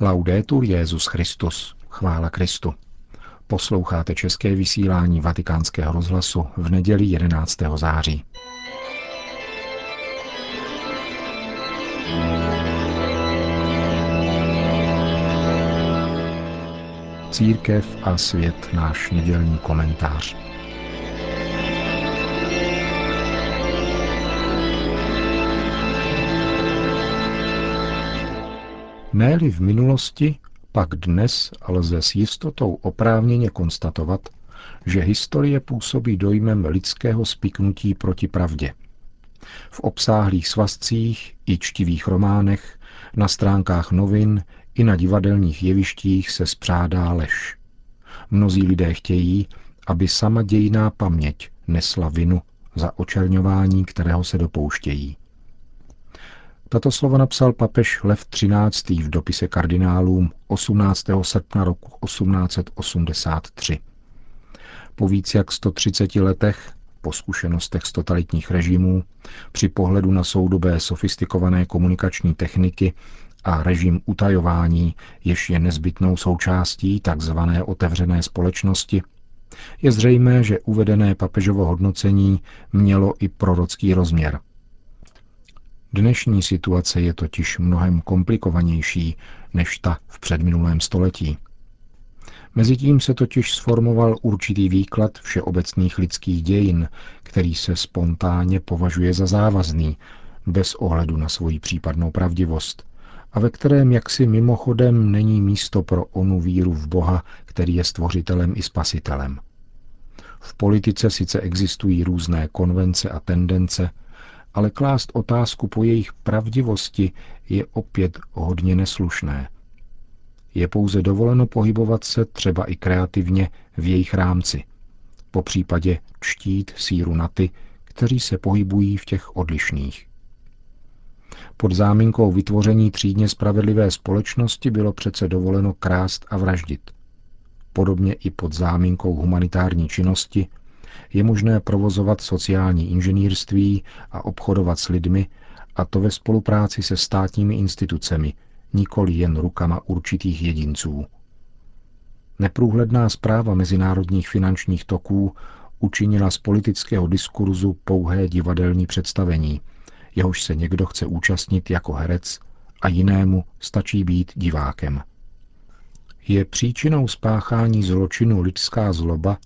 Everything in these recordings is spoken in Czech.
Laudetur Jezus Christus. Chvála Kristu. Posloucháte české vysílání Vatikánského rozhlasu v neděli 11. září. Církev a svět náš nedělní komentář. Néli v minulosti, pak dnes lze s jistotou oprávněně konstatovat, že historie působí dojmem lidského spiknutí proti pravdě. V obsáhlých svazcích i čtivých románech, na stránkách novin i na divadelních jevištích se spřádá lež. Mnozí lidé chtějí, aby sama dějiná paměť nesla vinu za očerňování, kterého se dopouštějí. Tato slova napsal papež Lev XIII. v dopise kardinálům 18. srpna roku 1883. Po víc jak 130 letech, po zkušenostech z totalitních režimů, při pohledu na soudobé sofistikované komunikační techniky a režim utajování, jež je nezbytnou součástí tzv. otevřené společnosti, je zřejmé, že uvedené papežovo hodnocení mělo i prorocký rozměr – Dnešní situace je totiž mnohem komplikovanější než ta v předminulém století. Mezitím se totiž sformoval určitý výklad všeobecných lidských dějin, který se spontánně považuje za závazný, bez ohledu na svoji případnou pravdivost, a ve kterém jaksi mimochodem není místo pro onu víru v Boha, který je stvořitelem i spasitelem. V politice sice existují různé konvence a tendence, ale klást otázku po jejich pravdivosti je opět hodně neslušné. Je pouze dovoleno pohybovat se třeba i kreativně v jejich rámci, po případě čtít síru na ty, kteří se pohybují v těch odlišných. Pod záminkou vytvoření třídně spravedlivé společnosti bylo přece dovoleno krást a vraždit. Podobně i pod záminkou humanitární činnosti je možné provozovat sociální inženýrství a obchodovat s lidmi, a to ve spolupráci se státními institucemi, nikoli jen rukama určitých jedinců. Neprůhledná zpráva mezinárodních finančních toků učinila z politického diskurzu pouhé divadelní představení, jehož se někdo chce účastnit jako herec a jinému stačí být divákem. Je příčinou spáchání zločinu lidská zloba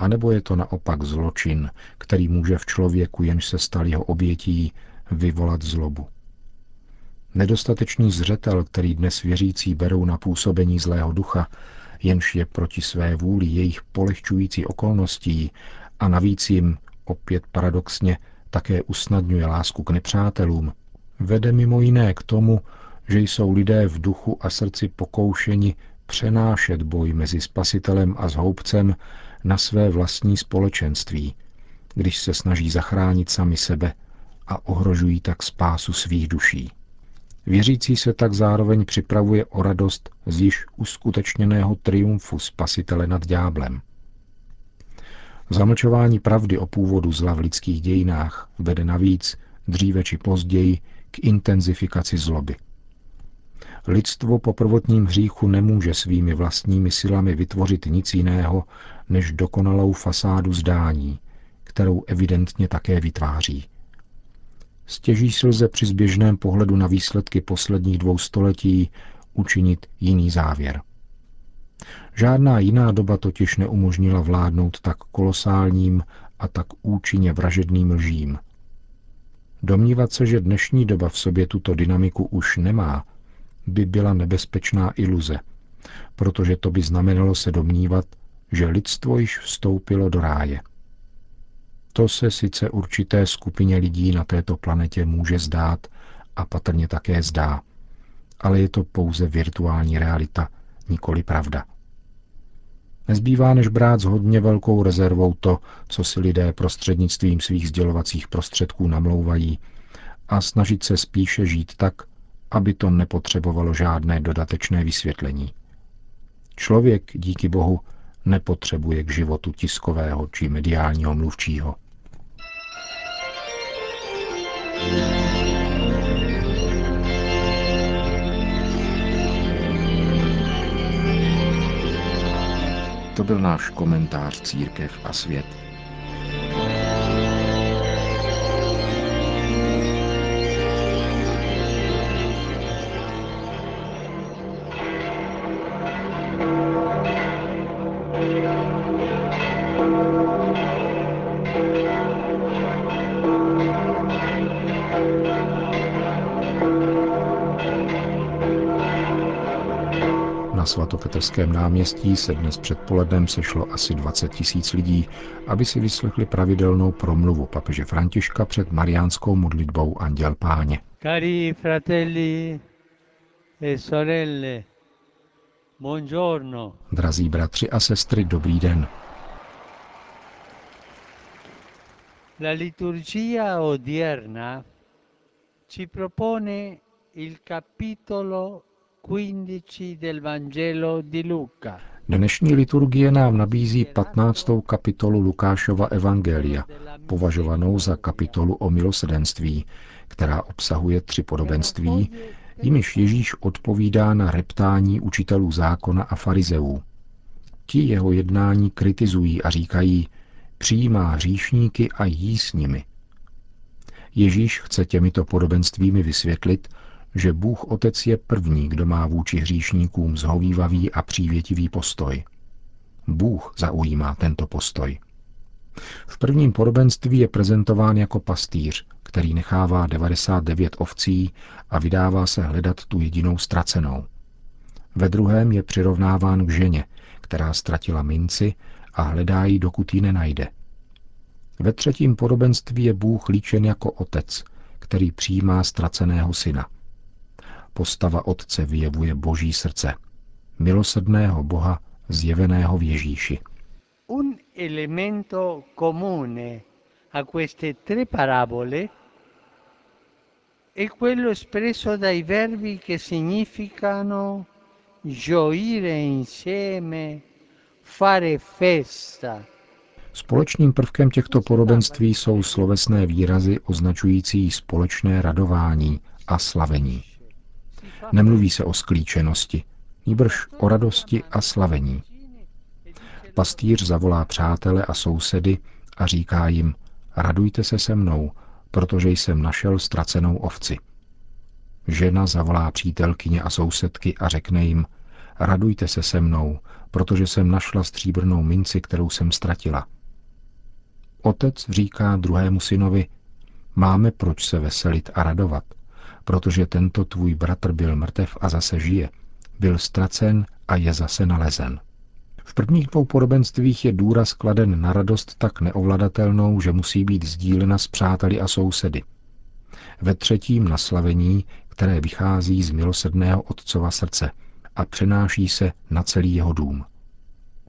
anebo je to naopak zločin, který může v člověku, jenž se stal jeho obětí, vyvolat zlobu. Nedostatečný zřetel, který dnes věřící berou na působení zlého ducha, jenž je proti své vůli jejich polehčující okolností a navíc jim, opět paradoxně, také usnadňuje lásku k nepřátelům, vede mimo jiné k tomu, že jsou lidé v duchu a srdci pokoušeni přenášet boj mezi spasitelem a zhoubcem na své vlastní společenství, když se snaží zachránit sami sebe a ohrožují tak spásu svých duší. Věřící se tak zároveň připravuje o radost z již uskutečněného triumfu spasitele nad dňáblem. Zamlčování pravdy o původu zla v lidských dějinách vede navíc, dříve či později, k intenzifikaci zloby. Lidstvo po prvotním hříchu nemůže svými vlastními silami vytvořit nic jiného než dokonalou fasádu zdání, kterou evidentně také vytváří. Stěží si lze při zběžném pohledu na výsledky posledních dvou století učinit jiný závěr. Žádná jiná doba totiž neumožnila vládnout tak kolosálním a tak účinně vražedným lžím. Domnívat se, že dnešní doba v sobě tuto dynamiku už nemá, by byla nebezpečná iluze, protože to by znamenalo se domnívat, že lidstvo již vstoupilo do ráje. To se sice určité skupině lidí na této planetě může zdát a patrně také zdá, ale je to pouze virtuální realita, nikoli pravda. Nezbývá než brát s hodně velkou rezervou to, co si lidé prostřednictvím svých sdělovacích prostředků namlouvají a snažit se spíše žít tak, aby to nepotřebovalo žádné dodatečné vysvětlení. Člověk, díky Bohu, nepotřebuje k životu tiskového či mediálního mluvčího. To byl náš komentář Církev a svět. Na svatopetrském náměstí se dnes předpolednem sešlo asi 20 tisíc lidí, aby si vyslechli pravidelnou promluvu papeže Františka před mariánskou modlitbou Anděl Páně. Cari fratelli e sorelle, buongiorno. Drazí bratři a sestry, dobrý den. La liturgia odierna ci propone il capitolo 15 del Vangelo di Luca. Dnešní liturgie nám nabízí 15. kapitolu Lukášova Evangelia, považovanou za kapitolu o milosedenství, která obsahuje tři podobenství, jimiž Ježíš odpovídá na reptání učitelů zákona a farizeů. Ti jeho jednání kritizují a říkají, přijímá hříšníky a jí s nimi. Ježíš chce těmito podobenstvími vysvětlit, že Bůh Otec je první, kdo má vůči hříšníkům zhovývavý a přívětivý postoj. Bůh zaujímá tento postoj. V prvním podobenství je prezentován jako pastýř, který nechává 99 ovcí a vydává se hledat tu jedinou ztracenou. Ve druhém je přirovnáván k ženě, která ztratila minci a hledá ji, dokud ji nenajde. Ve třetím podobenství je Bůh líčen jako otec, který přijímá ztraceného syna – postava Otce vyjevuje Boží srdce, milosrdného Boha zjeveného v Ježíši. Un elemento comune a queste tre parabole è quello espresso dai verbi che significano gioire insieme, fare festa. Společným prvkem těchto podobenství jsou slovesné výrazy označující společné radování a slavení. Nemluví se o sklíčenosti, níbrž o radosti a slavení. Pastýř zavolá přátele a sousedy a říká jim, radujte se se mnou, protože jsem našel ztracenou ovci. Žena zavolá přítelkyně a sousedky a řekne jim, radujte se se mnou, protože jsem našla stříbrnou minci, kterou jsem ztratila. Otec říká druhému synovi, máme proč se veselit a radovat – protože tento tvůj bratr byl mrtev a zase žije, byl ztracen a je zase nalezen. V prvních dvou podobenstvích je důraz kladen na radost tak neovladatelnou, že musí být sdílena s přáteli a sousedy. Ve třetím na slavení, které vychází z milosedného otcova srdce a přenáší se na celý jeho dům.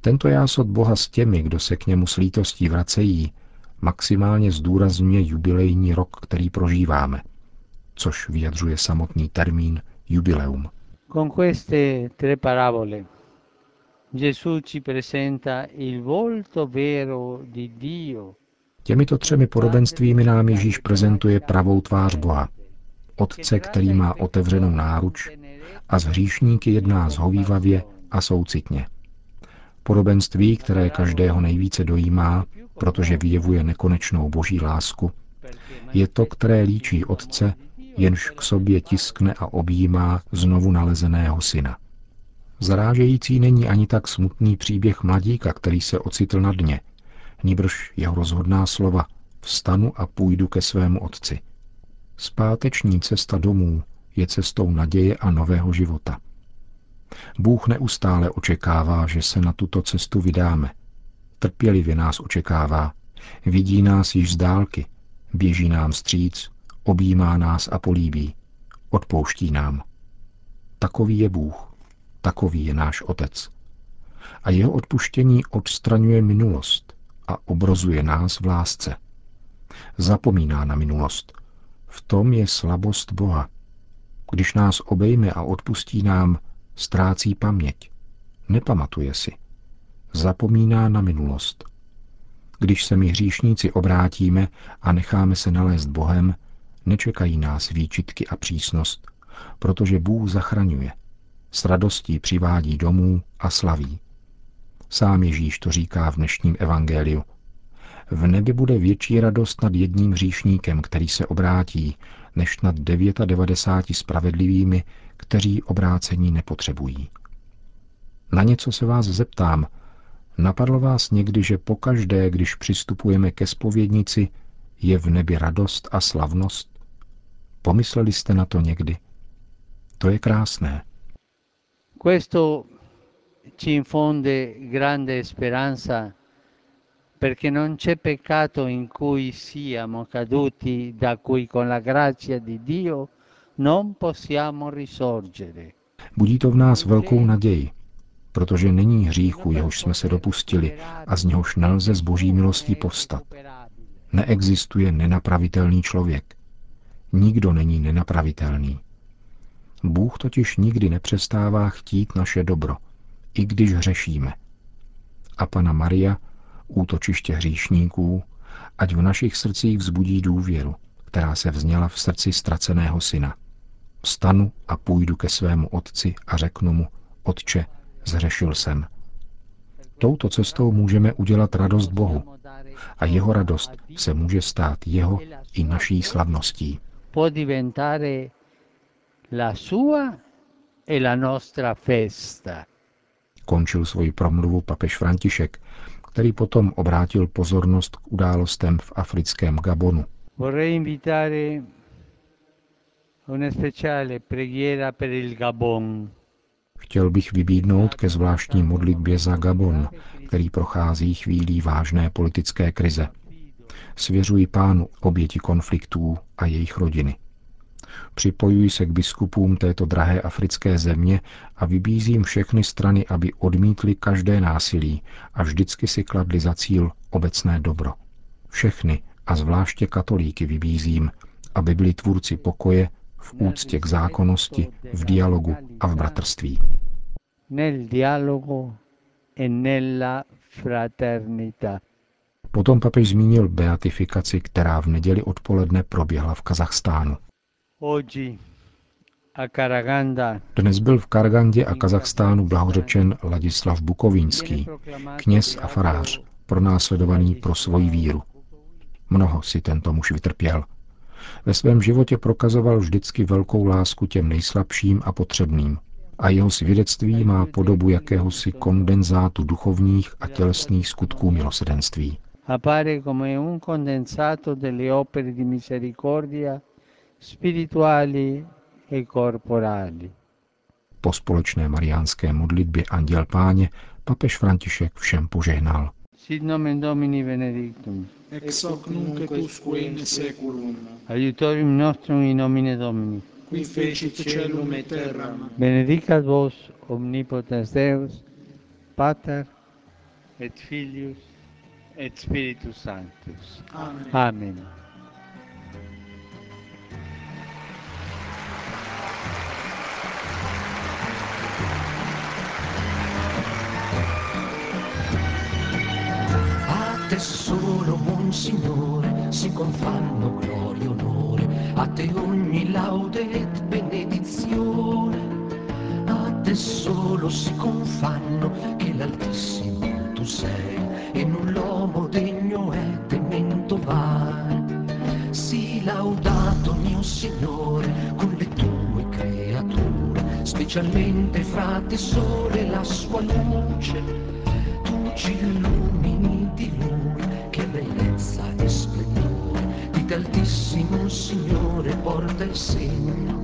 Tento jásot Boha s těmi, kdo se k němu s lítostí vracejí, maximálně zdůrazňuje jubilejní rok, který prožíváme což vyjadřuje samotný termín jubileum. Con queste tre parabole Gesù ci presenta il volto vero di Dio. Těmito třemi podobenstvími nám Ježíš prezentuje pravou tvář Boha. Otce, který má otevřenou náruč a z hříšníky jedná zhovývavě a soucitně. Podobenství, které každého nejvíce dojímá, protože vyjevuje nekonečnou boží lásku, je to, které líčí Otce jenž k sobě tiskne a objímá znovu nalezeného syna. Zarážející není ani tak smutný příběh mladíka, který se ocitl na dně, níbrž jeho rozhodná slova vstanu a půjdu ke svému otci. Zpáteční cesta domů je cestou naděje a nového života. Bůh neustále očekává, že se na tuto cestu vydáme. Trpělivě nás očekává, vidí nás již z dálky, běží nám stříc, objímá nás a políbí, odpouští nám. Takový je Bůh, takový je náš Otec. A jeho odpuštění odstraňuje minulost a obrozuje nás v lásce. Zapomíná na minulost. V tom je slabost Boha. Když nás obejme a odpustí nám, ztrácí paměť. Nepamatuje si. Zapomíná na minulost. Když se my hříšníci obrátíme a necháme se nalézt Bohem, Nečekají nás výčitky a přísnost, protože Bůh zachraňuje. S radostí přivádí domů a slaví. Sám Ježíš to říká v dnešním evangeliu. V nebi bude větší radost nad jedním hříšníkem, který se obrátí, než nad 99 spravedlivými, kteří obrácení nepotřebují. Na něco se vás zeptám. Napadlo vás někdy, že pokaždé, když přistupujeme ke spovědnici, je v nebi radost a slavnost? Pomysleli jste na to někdy? To je krásné. Questo ci infonde grande speranza perché non c'è peccato in cui siamo caduti da cui con la grazia di Dio non possiamo risorgere. Budí to v nás velkou naději, protože není hříchu, jehož jsme se dopustili a z něhož nelze z boží milostí povstat. Neexistuje nenapravitelný člověk. Nikdo není nenapravitelný. Bůh totiž nikdy nepřestává chtít naše dobro, i když hřešíme. A Pana Maria, útočiště hříšníků, ať v našich srdcích vzbudí důvěru, která se vzněla v srdci ztraceného syna. Vstanu a půjdu ke svému otci a řeknu mu, Otče, zřešil jsem. Touto cestou můžeme udělat radost Bohu a jeho radost se může stát jeho i naší slavností. Può diventare la sua e la nostra festa. Končil svoji promluvu papež František, který potom obrátil pozornost k událostem v africkém Gabonu. Vorrei invitare una speciale preghiera per il Gabon. Chtěl bych vybídnout ke zvláštní modlitbě za Gabon, který prochází chvílí vážné politické krize. Svěřuji pánu oběti konfliktů a jejich rodiny. Připojuji se k biskupům této drahé africké země a vybízím všechny strany, aby odmítli každé násilí a vždycky si kladli za cíl obecné dobro. Všechny a zvláště katolíky vybízím, aby byli tvůrci pokoje v úctě k zákonnosti, v dialogu a v bratrství. Nel dialogo e nella fraternità. Potom papež zmínil beatifikaci, která v neděli odpoledne proběhla v Kazachstánu. Dnes byl v Kargandě a Kazachstánu blahořečen Ladislav Bukovínský, kněz a farář, pronásledovaný pro svoji víru. Mnoho si tento muž vytrpěl. Ve svém životě prokazoval vždycky velkou lásku těm nejslabším a potřebným. A jeho svědectví má podobu jakéhosi kondenzátu duchovních a tělesných skutků milosedenství. Appare come un condensato delle opere di misericordia spirituali e corporali. Po společné mariánské modlitbě Anděl Páně papež František všem požehnal. Sit nomen Domini benedictum. ex hoc nunc et usque in seculum, Aiutorium nostrum in nomine Domini. qui fecit celum et terram, Benedicat vos omnipotens Deus, Pater et Filius et Spiritus Sanctus. Amen. Amen. A te solo, buon Signore, si confanno gloria e onore, a te ogni laude et benedizione. A te solo si confanno che l'Altissimo tu sei, e non l'uomo degno è temento va. Sii laudato mio Signore con le tue creature, specialmente fra sole la sua luce tu ci illumini di lui, che bellezza e splendore, di altissimo Signore porta il segno.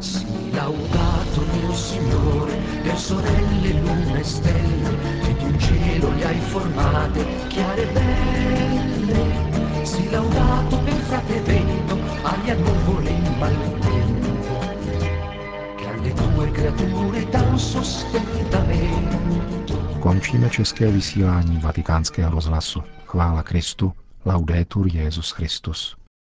Sii laudato mio Signore, per sorelle, luna stelle, che tu in cielo le hai formate, chiare e belle. Sii laudato per frate vento, aria nuvole in malvento, che alle tue creature dan sostentamento. Končíme české vysílání vatikánského rozhlasu. Chvála Kristu, laudetur Jezus Christus.